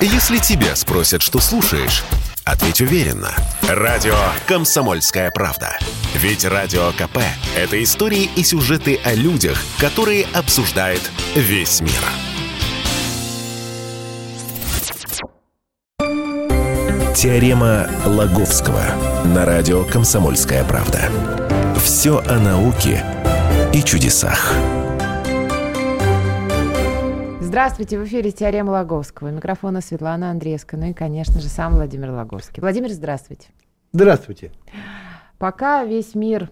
Если тебя спросят, что слушаешь, ответь уверенно. Радио «Комсомольская правда». Ведь Радио КП – это истории и сюжеты о людях, которые обсуждает весь мир. Теорема Лаговского на радио «Комсомольская правда». Все о науке и чудесах. Здравствуйте, в эфире «Теорема Лаговского». У микрофона Светлана Андреевская, ну и, конечно же, сам Владимир Лаговский. Владимир, здравствуйте. Здравствуйте. Пока весь мир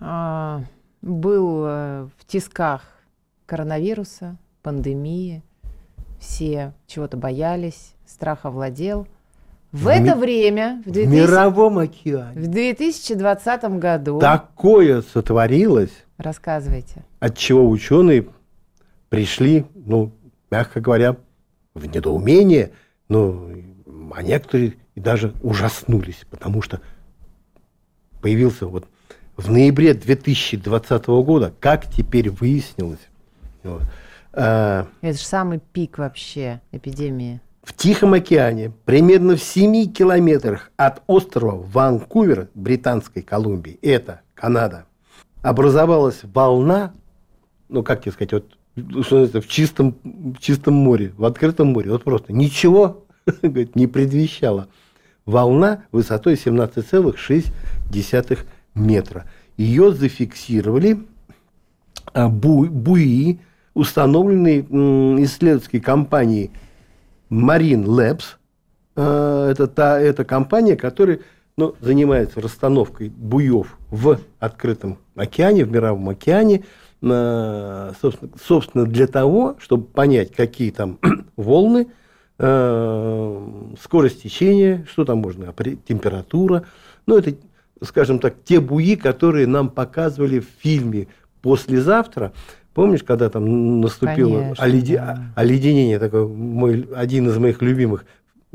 э, был в тисках коронавируса, пандемии, все чего-то боялись, страх овладел. В, в это ми- время, в, 2000, в мировом океане, в 2020 году... Такое сотворилось. Рассказывайте. От чего ученые пришли, ну, мягко говоря, в недоумение, ну, а некоторые даже ужаснулись, потому что появился вот в ноябре 2020 года, как теперь выяснилось. Вот, а, Это же самый пик вообще эпидемии. В Тихом океане, примерно в 7 километрах от острова Ванкувер, Британской Колумбии, это Канада, образовалась волна, ну, как тебе сказать, вот что это, в чистом, в чистом море, в открытом море, вот просто ничего не предвещало. Волна высотой 17,6 метра. Ее зафиксировали а, буи, установленные исследовательской компанией Marine Labs. А, это, та, это компания, которая ну, занимается расстановкой буев в открытом океане, в мировом океане – собственно, собственно, для того, чтобы понять, какие там волны, э, скорость течения, что там можно, температура. Ну, это, скажем так, те буи, которые нам показывали в фильме «Послезавтра». Помнишь, когда там наступило Конечно, оледи... да. оледенение, такой мой, один из моих любимых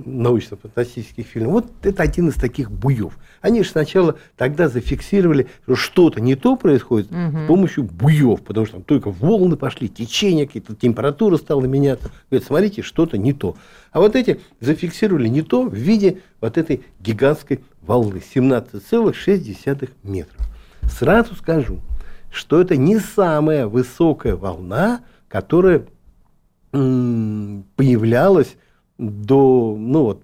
научно-фантастических фильмов. Вот это один из таких буев. Они же сначала тогда зафиксировали, что что-то не то происходит угу. с помощью буев, потому что там только волны пошли, течения какие-то, температура стала меняться. Говорят, смотрите, что-то не то. А вот эти зафиксировали не то в виде вот этой гигантской волны 17,6 метров. Сразу скажу, что это не самая высокая волна, которая появлялась до, ну вот,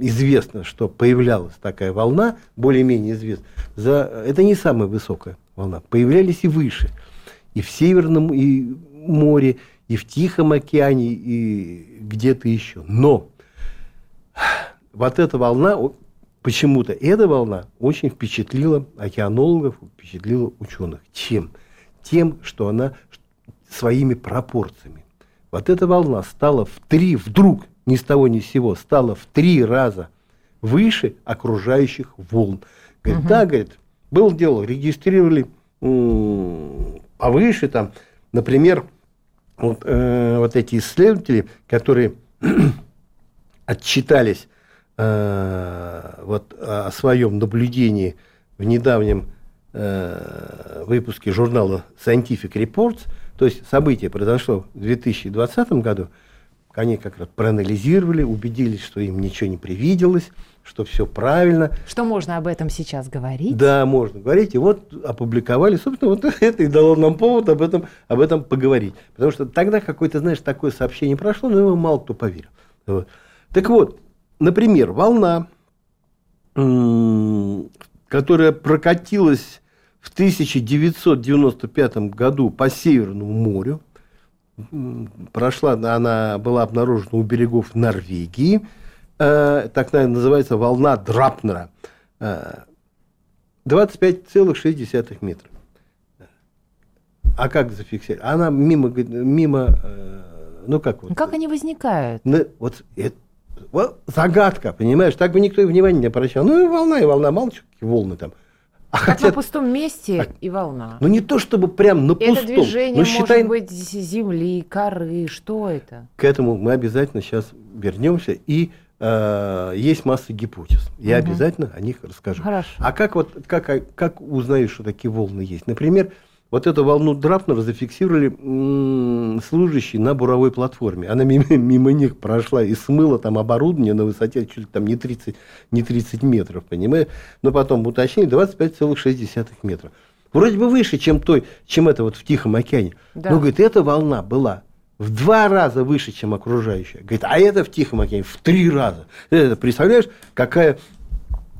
известно, что появлялась такая волна, более-менее известно, за, это не самая высокая волна, появлялись и выше, и в Северном и море, и в Тихом океане, и где-то еще. Но вот эта волна, почему-то эта волна очень впечатлила океанологов, впечатлила ученых. Чем? Тем, что она своими пропорциями. Вот эта волна стала в три, вдруг ни с того ни с сего стала в три раза выше окружающих волн. Говорит, угу. да, говорит, был дело, регистрировали повыше там, например, вот, э, вот эти исследователи, которые отчитались э, вот о своем наблюдении в недавнем э, выпуске журнала Scientific Reports, то есть событие произошло в 2020 году, они как раз проанализировали, убедились, что им ничего не привиделось, что все правильно. Что можно об этом сейчас говорить? Да, можно говорить. И вот опубликовали, собственно, вот это и дало нам повод об этом, об этом поговорить. Потому что тогда какое-то, знаешь, такое сообщение прошло, но его мало кто поверил. Вот. Так вот, например, волна, которая прокатилась в 1995 году по Северному морю, прошла, она была обнаружена у берегов Норвегии, э, так называется волна Драпнера, э, 25,6 метра. А как зафиксировать? Она мимо, мимо э, ну как вот. Как они возникают? Ну, вот, это, вот загадка, понимаешь? Так бы никто и внимания не обращал. Ну и волна, и волна, мало волны там. А как хотя... на пустом месте а... и волна. Ну не то чтобы прям на пустом. Это движение но считай... может быть земли, коры, что это? К этому мы обязательно сейчас вернемся и э, есть масса гипотез. Я угу. обязательно о них расскажу. Хорошо. А как вот как как узнаешь, что такие волны есть? Например, вот эту волну Драпнера зафиксировали служащие на буровой платформе. Она мимо, мимо них прошла и смыла там оборудование на высоте чуть ли там не 30, не 30 метров, понимаешь? Но потом уточнили 25,6 метра. Вроде бы выше, чем той, чем это вот в Тихом океане. Да. Но, говорит, эта волна была в два раза выше, чем окружающая. Говорит, а это в Тихом океане в три раза. Это, представляешь, какая,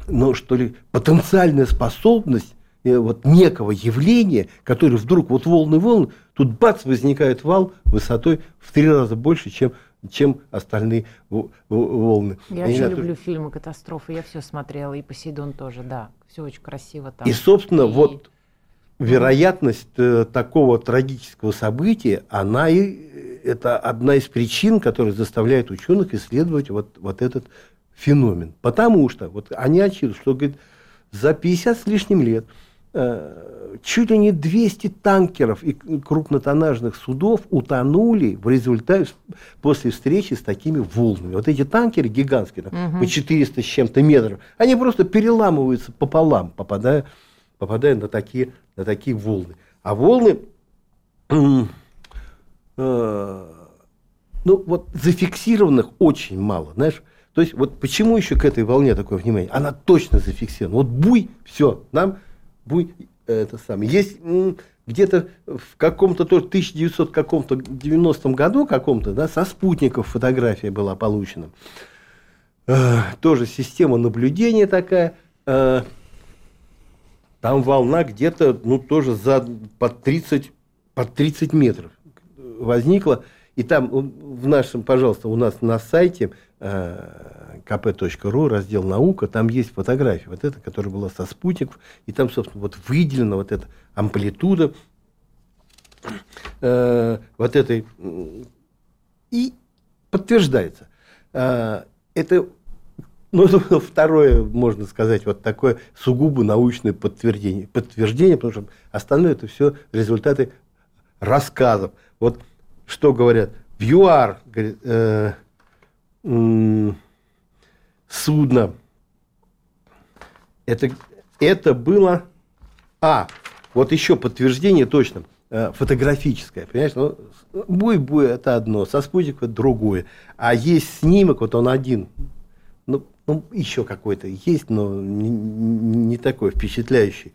ну, что ли, потенциальная способность вот некого явления, которое вдруг вот волны волны, тут бац, возникает вал высотой в три раза больше, чем чем остальные волны. Я очень знаю, люблю фильмы катастрофы, я все смотрела, и Посейдон тоже, да, все очень красиво там. И, собственно, и... вот вероятность э, такого трагического события, она и э, это одна из причин, которая заставляет ученых исследовать вот, вот этот феномен. Потому что вот они отчитывают, что говорит, за 50 с лишним лет Э, чуть ли не 200 танкеров и крупнотоннажных судов утонули в результате после встречи с такими волнами. Вот эти танкеры гигантские, там, угу. по 400 с чем-то метров, они просто переламываются пополам, попадая, попадая на, такие, на такие волны. А волны, э, ну вот зафиксированных очень мало, знаешь. То есть вот почему еще к этой волне такое внимание? Она точно зафиксирована. Вот буй, все, нам будет это самое. Есть где-то в каком-то тоже 1900 каком-то 90 году каком-то, да, со спутников фотография была получена. Э, тоже система наблюдения такая. Э, там волна где-то, ну, тоже за под 30, под 30 метров возникла. И там в нашем, пожалуйста, у нас на сайте э, kp.ru, раздел «Наука», там есть фотография, вот эта, которая была со спутников, и там, собственно, вот выделена вот эта амплитуда э, вот этой, и подтверждается. Э, это, ну, второе, можно сказать, вот такое сугубо научное подтверждение, подтверждение, потому что остальное это все результаты рассказов. Вот что говорят, в ЮАР говорит, э, судно, это, это было, а, вот еще подтверждение точно, э, фотографическое, понимаешь, ну, буй-буй это одно, со спутника другое, а есть снимок, вот он один, ну, ну еще какой-то есть, но не, не такой впечатляющий.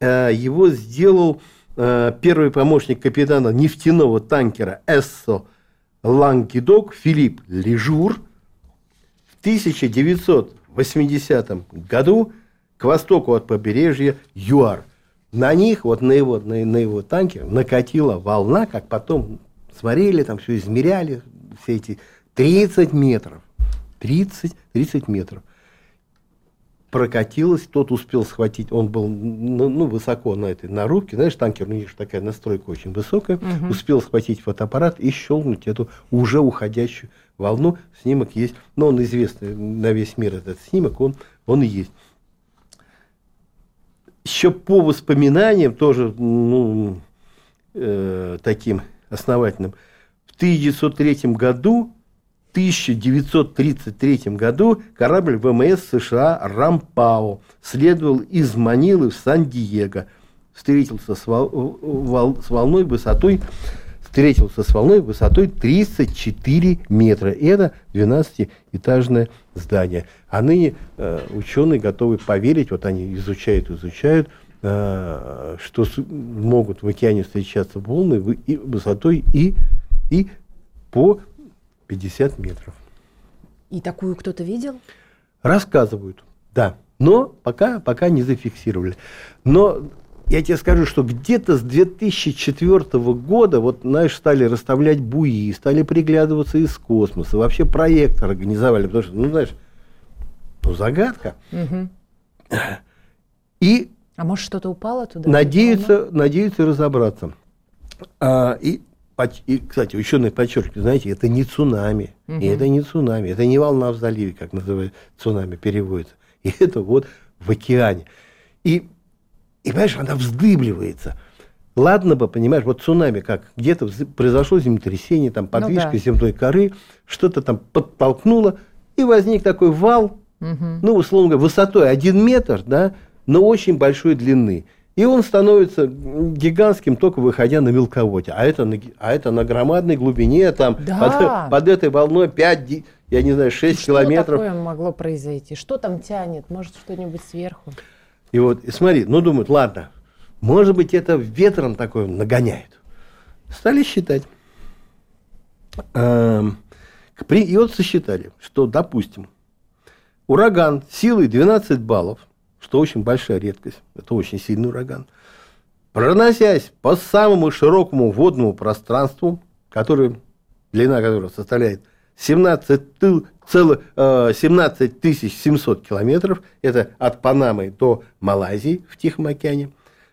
Э, его сделал Э, первый помощник капитана нефтяного танкера Эссо Лангедок Филипп Лежур 1980 году к востоку от побережья ЮАР. На них, вот на его, на, на его танкер накатила волна, как потом смотрели, там все измеряли, все эти 30 метров. 30, 30 метров прокатилась, тот успел схватить, он был ну, ну, высоко на этой нарубке, знаешь, танкер, у них же такая настройка очень высокая, угу. успел схватить фотоаппарат и щелкнуть эту уже уходящую волну. Снимок есть, но он известный на весь мир этот снимок, он, он и есть. Еще по воспоминаниям, тоже ну, э, таким основательным, в 1903 году 1933 году корабль ВМС США «Рампао» следовал из Манилы в Сан-Диего. Встретился с, вол, с волной высотой встретился с волной высотой 34 метра. И это 12-этажное здание. А ныне э, ученые готовы поверить, вот они изучают, изучают, э, что с, могут в океане встречаться волны в, и, высотой и, и по 50 метров. И такую кто-то видел? Рассказывают, да. Но пока, пока не зафиксировали. Но я тебе скажу, что где-то с 2004 года, вот, знаешь, стали расставлять буи, стали приглядываться из космоса, вообще проект организовали, потому что, ну, знаешь, ну, загадка. Угу. И а может, что-то упало туда? Надеются, надеются разобраться. А, и и, кстати, ученые подчеркивают, знаете, это не цунами. Угу. И это не цунами, это не волна в заливе, как называют цунами, переводится. И это вот в океане. И, и понимаешь, она вздыбливается. Ладно бы, понимаешь, вот цунами как, где-то произошло землетрясение, там подвижка ну, да. земной коры, что-то там подтолкнуло, и возник такой вал, угу. ну, условно говоря, высотой один метр, да, но очень большой длины. И он становится гигантским, только выходя на мелководье. А это, а это на громадной глубине, там, Да. под, под этой волной 5, ди- я не знаю, 6 Что километров. такое могло произойти? Что там тянет? Может, что-нибудь сверху? И вот, и смотри, ну думают, ладно, может быть, это ветром такое нагоняет. Стали считать. Эм, И вот сосчитали, что, допустим, ураган силой 12 баллов, что очень большая редкость, это очень сильный ураган, проносясь по самому широкому водному пространству, который, длина которого составляет 17, тыл- целых, э, 17 тысяч 700 километров, это от Панамы до Малайзии в Тихом океане,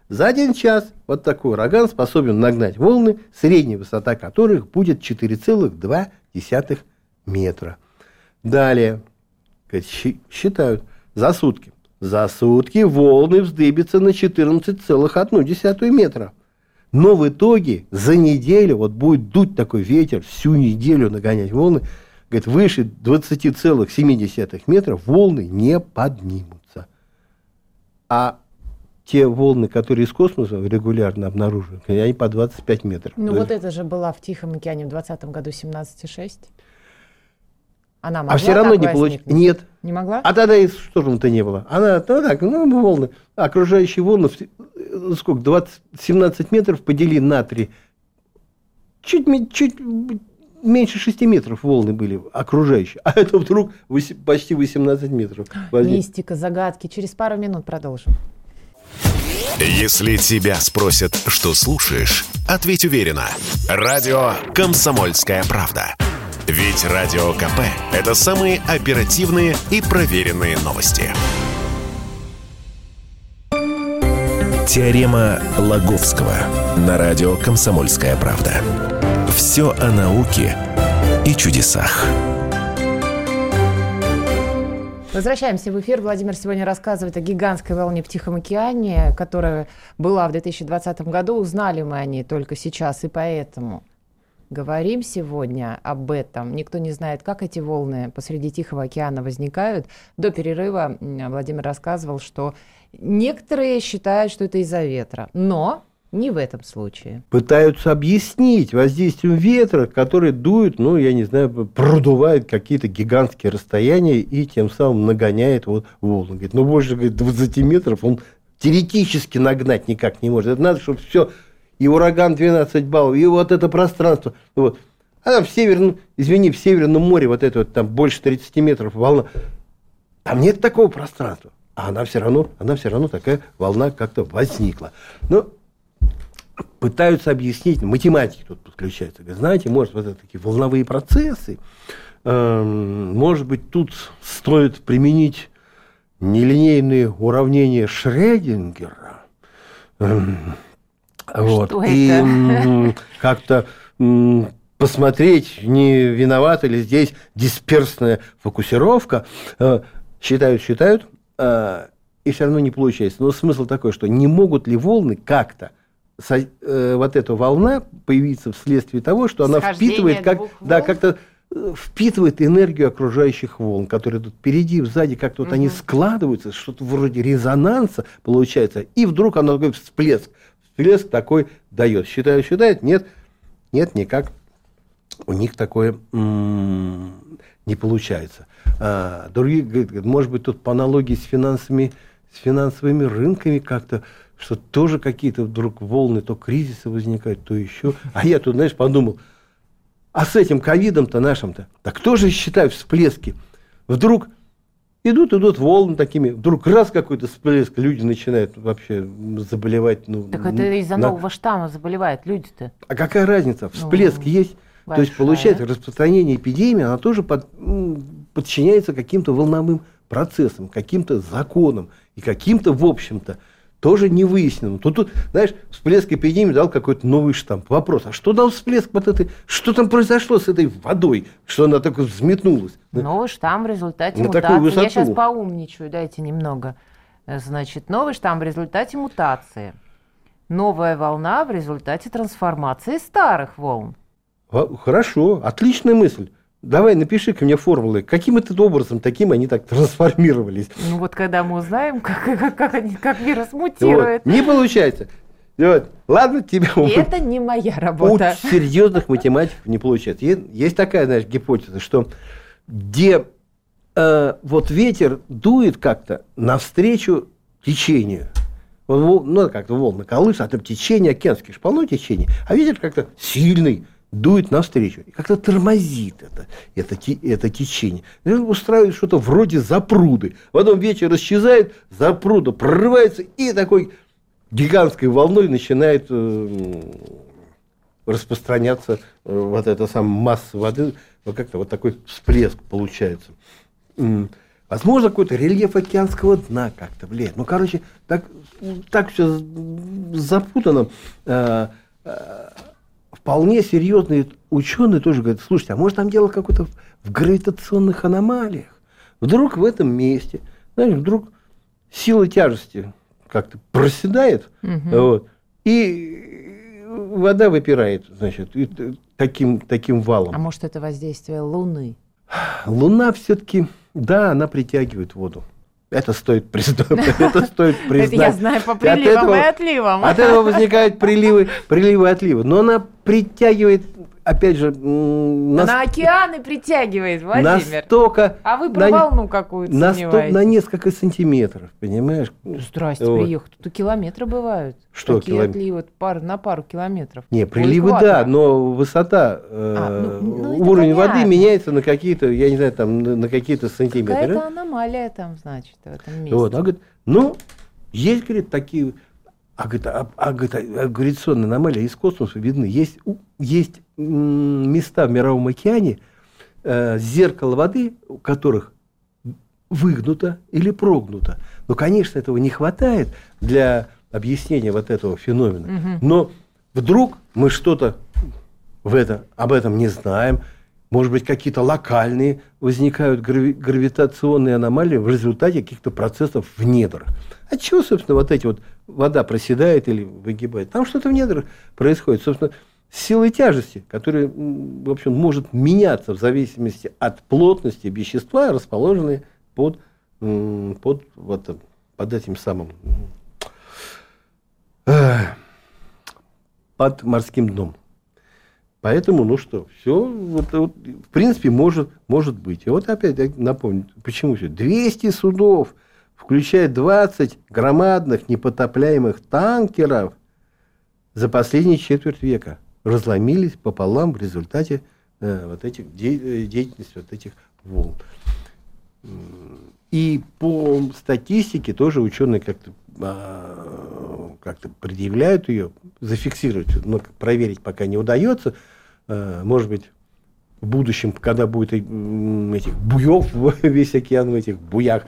за один час вот такой ураган способен нагнать волны, средняя высота которых будет 4,2 метра. Далее, считают за сутки. За сутки волны вздыбятся на 14,1 метра. Но в итоге за неделю, вот будет дуть такой ветер, всю неделю нагонять волны, говорит, выше 20,7 метра волны не поднимутся. А те волны, которые из космоса регулярно обнаруживают, они по 25 метров. Ну, вот это же была в Тихом океане в 2020 году 17,6. Она могла а все равно так не получилось. Нет. Не могла? А тогда и шторма-то не было. Она, ну так, ну, волны, окружающие волны, э, сколько, 20, 17 метров подели на 3. Чуть, чуть меньше 6 метров волны были окружающие. А это вдруг восе- почти 18 метров. возник. Мистика, загадки. Через пару минут продолжим. Если тебя спросят, что слушаешь, ответь уверенно. Радио «Комсомольская правда». Ведь Радио КП – это самые оперативные и проверенные новости. Теорема Лаговского на радио «Комсомольская правда». Все о науке и чудесах. Возвращаемся в эфир. Владимир сегодня рассказывает о гигантской волне в Тихом океане, которая была в 2020 году. Узнали мы о ней только сейчас, и поэтому говорим сегодня об этом. Никто не знает, как эти волны посреди Тихого океана возникают. До перерыва Владимир рассказывал, что некоторые считают, что это из-за ветра, но не в этом случае. Пытаются объяснить воздействием ветра, который дует, ну, я не знаю, продувает какие-то гигантские расстояния и тем самым нагоняет вот волны. Говорит, ну, больше говорит, 20 метров он теоретически нагнать никак не может. Это надо, чтобы все, и ураган 12 баллов, и вот это пространство. Вот. А в северном, извини, в Северном море вот это вот там больше 30 метров волна. Там нет такого пространства. А она все равно, она все равно такая волна как-то возникла. Ну, пытаются объяснить, математики тут подключаются. Говорят, знаете, может, вот это такие волновые процессы, эм, может быть, тут стоит применить нелинейные уравнения Шрёдингера. Вот. Что И как-то посмотреть, не виновата ли здесь дисперсная фокусировка. Э, Считают, считают, э, и все равно не получается. Но смысл такой, что не могут ли волны как-то э, вот эта волна появиться вследствие того, что она Схождение впитывает, как, да, как-то впитывает энергию окружающих волн, которые тут впереди, сзади как-то вот они складываются, что-то вроде резонанса получается, и вдруг оно такой всплеск, всплеск такой дает. Считают, считают, нет, нет, никак у них такое не получается. А, другие говорят, может быть, тут по аналогии с финансами, с финансовыми рынками как-то, что тоже какие-то вдруг волны, то кризисы возникают, то еще. А я тут, знаешь, подумал, а с этим ковидом-то нашим-то, да кто же считает всплески? Вдруг идут, идут волны такими, вдруг раз какой-то всплеск, люди начинают вообще заболевать. Ну, Так это из-за на- нового штамма заболевают люди-то. а какая разница? Всплеск Ну, есть. То есть, большая. получается, распространение эпидемии, она тоже под- подчиняется каким-то волновым процессам, каким-то законам и каким-то, в общем-то, тоже не выясненным. Тут, тут, знаешь, всплеск эпидемии дал какой-то новый штамп. Вопрос, а что дал всплеск вот этой, что там произошло с этой водой, что она так взметнулась? Новый штамм в результате На мутации. Я высоту. сейчас поумничаю, дайте немного. Значит, новый штамм в результате мутации. Новая волна в результате трансформации старых волн. Во- Хорошо, отличная мысль. Давай, напиши ко мне формулы. Каким это образом, таким они так трансформировались. Ну вот когда мы узнаем, как, как, как, они, как вирус мутирует. Вот. Не получается. Вот. Ладно, тебе... Это не моя работа. У серьезных математиков не получается. Есть такая, знаешь, гипотеза, что где э, вот ветер дует как-то навстречу течению. Вот, ну, как-то волны колышут, а там течение океанское, полно течений, а ветер как-то сильный, дует навстречу. И как-то тормозит это, это, это течение. И устраивает что-то вроде запруды. Потом ветер исчезает, запруда прорывается, и такой гигантской волной начинает э, распространяться э, вот эта самая масса воды, вот как-то вот такой всплеск получается. Возможно, какой-то рельеф океанского дна как-то влияет. Ну, короче, так, так все запутано. Э, вполне серьезные ученые тоже говорят, слушайте, а может там дело какое-то в гравитационных аномалиях? Вдруг в этом месте, знаешь, вдруг сила тяжести как-то проседает, угу. вот, и вода выпирает, значит, и таким, таким валом. А может, это воздействие Луны? Луна все-таки, да, она притягивает воду. Это стоит признать. Это стоит признать. Это я знаю по приливам и отливам. От этого возникают приливы, приливы и отливы. Но она притягивает опять же... Нас... На океаны притягивает, Владимир. Настолько... А вы про на... волну какую-то настолько, На несколько сантиметров, понимаешь? Здрасте, вот. приехал. Тут километры бывают. Что Такие километры? отливы пар, на пару километров. Не, приливы да, но высота, э, а, ну, ну, уровень понятно. воды меняется на какие-то, я не знаю, там, на, на какие-то сантиметры. Какая-то аномалия там, значит, в этом месте. Вот, она говорит, ну, есть, говорит, такие а, говорит, а, а, а, аномалии из космоса видны. Есть, есть места в Мировом океане, э, зеркало воды, у которых выгнуто или прогнуто. Но, конечно, этого не хватает для объяснения вот этого феномена. Угу. Но вдруг мы что-то в это, об этом не знаем, может быть, какие-то локальные возникают грави- гравитационные аномалии в результате каких-то процессов в недрах. От чего, собственно, вот эти вот вода проседает или выгибает? Там что-то в недрах происходит. Собственно, силой тяжести, которая, в общем, может меняться в зависимости от плотности вещества, расположенные под, под, вот, под этим самым под морским дном. Поэтому, ну что, все, вот, вот, в принципе, может, может быть. И вот опять напомню, почему все. 200 судов, включая 20 громадных непотопляемых танкеров за последние четверть века разломились пополам в результате э, вот этих де, э, деятельности вот этих волн. И по статистике тоже ученые как-то а, как-то предъявляют ее, зафиксировать, но проверить пока не удается. А, может быть, в будущем, когда будет этих буев весь океан в этих буях,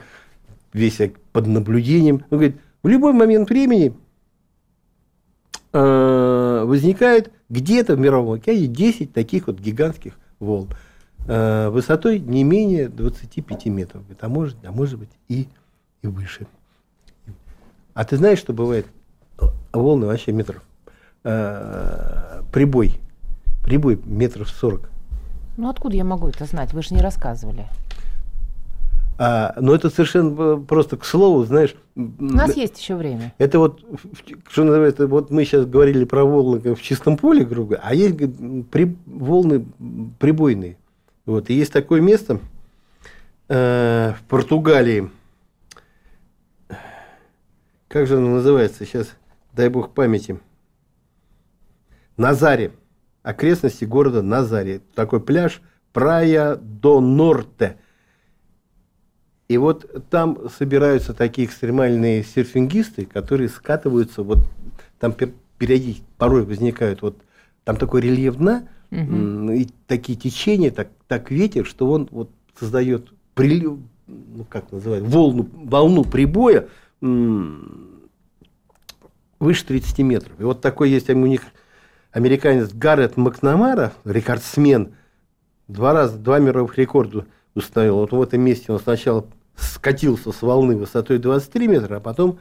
весь под наблюдением, он говорит, в любой момент времени э, возникает где-то в Мировом океане 10 таких вот гигантских волн э, высотой не менее 25 метров. А может, а может быть и, и выше. А ты знаешь, что бывает волны вообще метров? Э, прибой. Прибой метров 40. Ну откуда я могу это знать? Вы же не рассказывали. А, но это совершенно просто к слову, знаешь. У нас есть еще время. Это вот, что называется, вот мы сейчас говорили про волны в чистом поле, грубо а есть при, волны прибойные. Вот, и есть такое место э, в Португалии. Как же оно называется сейчас? Дай бог памяти. Назаре. Окрестности города Назаре. Такой пляж Прая до Норте – и вот там собираются такие экстремальные серфингисты, которые скатываются, вот там периодически, порой возникают, вот там такой рельеф дна, угу. и такие течения, так, так ветер, что он вот создает прилив, ну как называют, волну, волну прибоя выше 30 метров. И вот такой есть у них американец Гаррет Макнамара, рекордсмен, два раза, два мировых рекорда установил. Вот в этом месте он сначала скатился с волны высотой 23 метра, а потом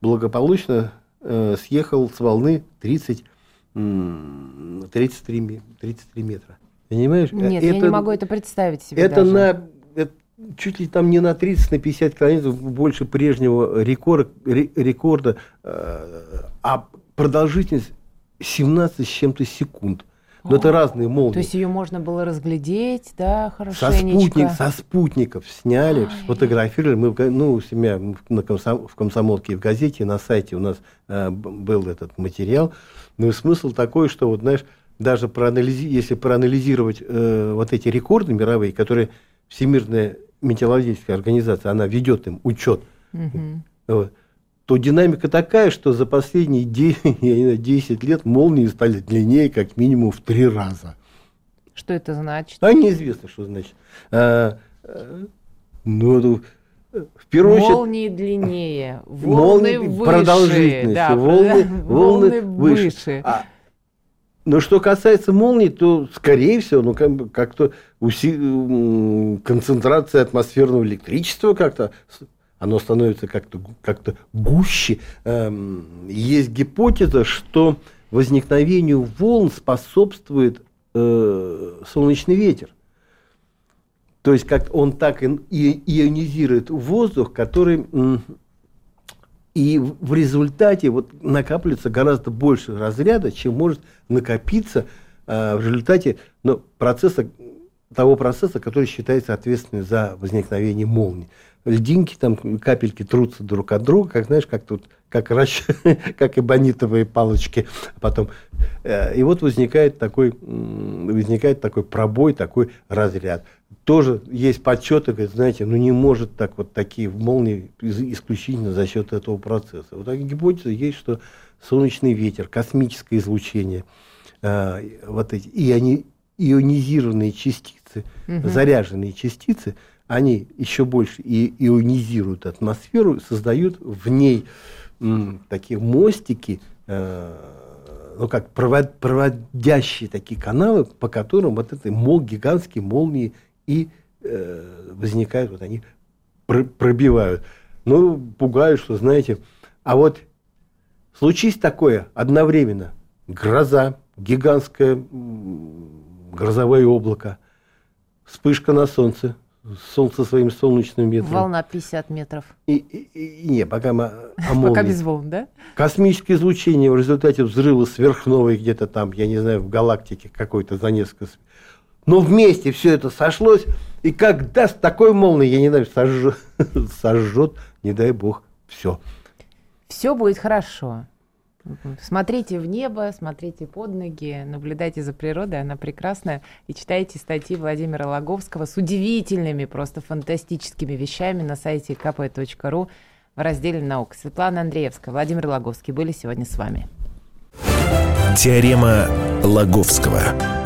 благополучно э, съехал с волны 30, 33, 33 метра. Понимаешь? Нет, это, я не могу это представить себе Это даже. на это чуть ли там не на 30, на 50 километров больше прежнего рекорда, рекорда а продолжительность 17 с чем-то секунд. Но О, это разные молнии. То есть ее можно было разглядеть, да, хорошенечко? Со, спутник, со спутников сняли, Ай. сфотографировали. Мы, ну, у себя на комсом, в комсомолке в газете, на сайте у нас э, был этот материал. Но смысл такой, что, вот, знаешь, даже проанализи, если проанализировать э, вот эти рекорды мировые, которые Всемирная метеорологическая организация, она ведет им учет. Угу. Вот то динамика такая, что за последние 10, лет молнии стали длиннее как минимум в три раза. Что это значит? А неизвестно, что значит. А, а, ну, в первую молнии очередь, длиннее, волны молнии выше. Продолжительности, да, волны, волны, выше. выше. А, но что касается молний, то, скорее всего, ну, как, как-то уси... концентрация атмосферного электричества как-то оно становится как-то как гуще. Эм, есть гипотеза, что возникновению волн способствует э, солнечный ветер. То есть как он так ионизирует воздух, который и в результате вот накапливается гораздо больше разряда, чем может накопиться э, в результате ну, процесса, того процесса, который считается ответственным за возникновение молнии льдинки, там капельки трутся друг от друга, как знаешь, как тут, как, расч... как эбонитовые палочки. Потом, э, и вот возникает такой, возникает такой пробой, такой разряд. Тоже есть подсчеты, говорят, знаете, ну не может так вот такие молнии исключительно за счет этого процесса. Вот такая гипотеза есть, что солнечный ветер, космическое излучение, э, вот эти иони, ионизированные частицы, угу. заряженные частицы – они еще больше и ионизируют атмосферу, создают в ней м, такие мостики, э, ну как провод, проводящие такие каналы, по которым вот эти мол, гигантские молнии и э, возникают, вот они пр пробивают. Ну, пугают, что, знаете, а вот случись такое одновременно, гроза, гигантское грозовое облако, вспышка на солнце, Солнце своим солнечным ветром. Волна 50 метров. И, и, и не, пока мы о молнии. Пока без волн, да? Космическое излучение в результате взрыва сверхновой где-то там, я не знаю, в галактике какой-то за несколько... Но вместе все это сошлось, и как даст такой молнии, я не знаю, сожжет, сожжет не дай бог, все. Все будет хорошо. Смотрите в небо, смотрите под ноги, наблюдайте за природой, она прекрасная. И читайте статьи Владимира Логовского с удивительными, просто фантастическими вещами на сайте kp.ru в разделе «Наука». Светлана Андреевская, Владимир Логовский были сегодня с вами. Теорема Логовского.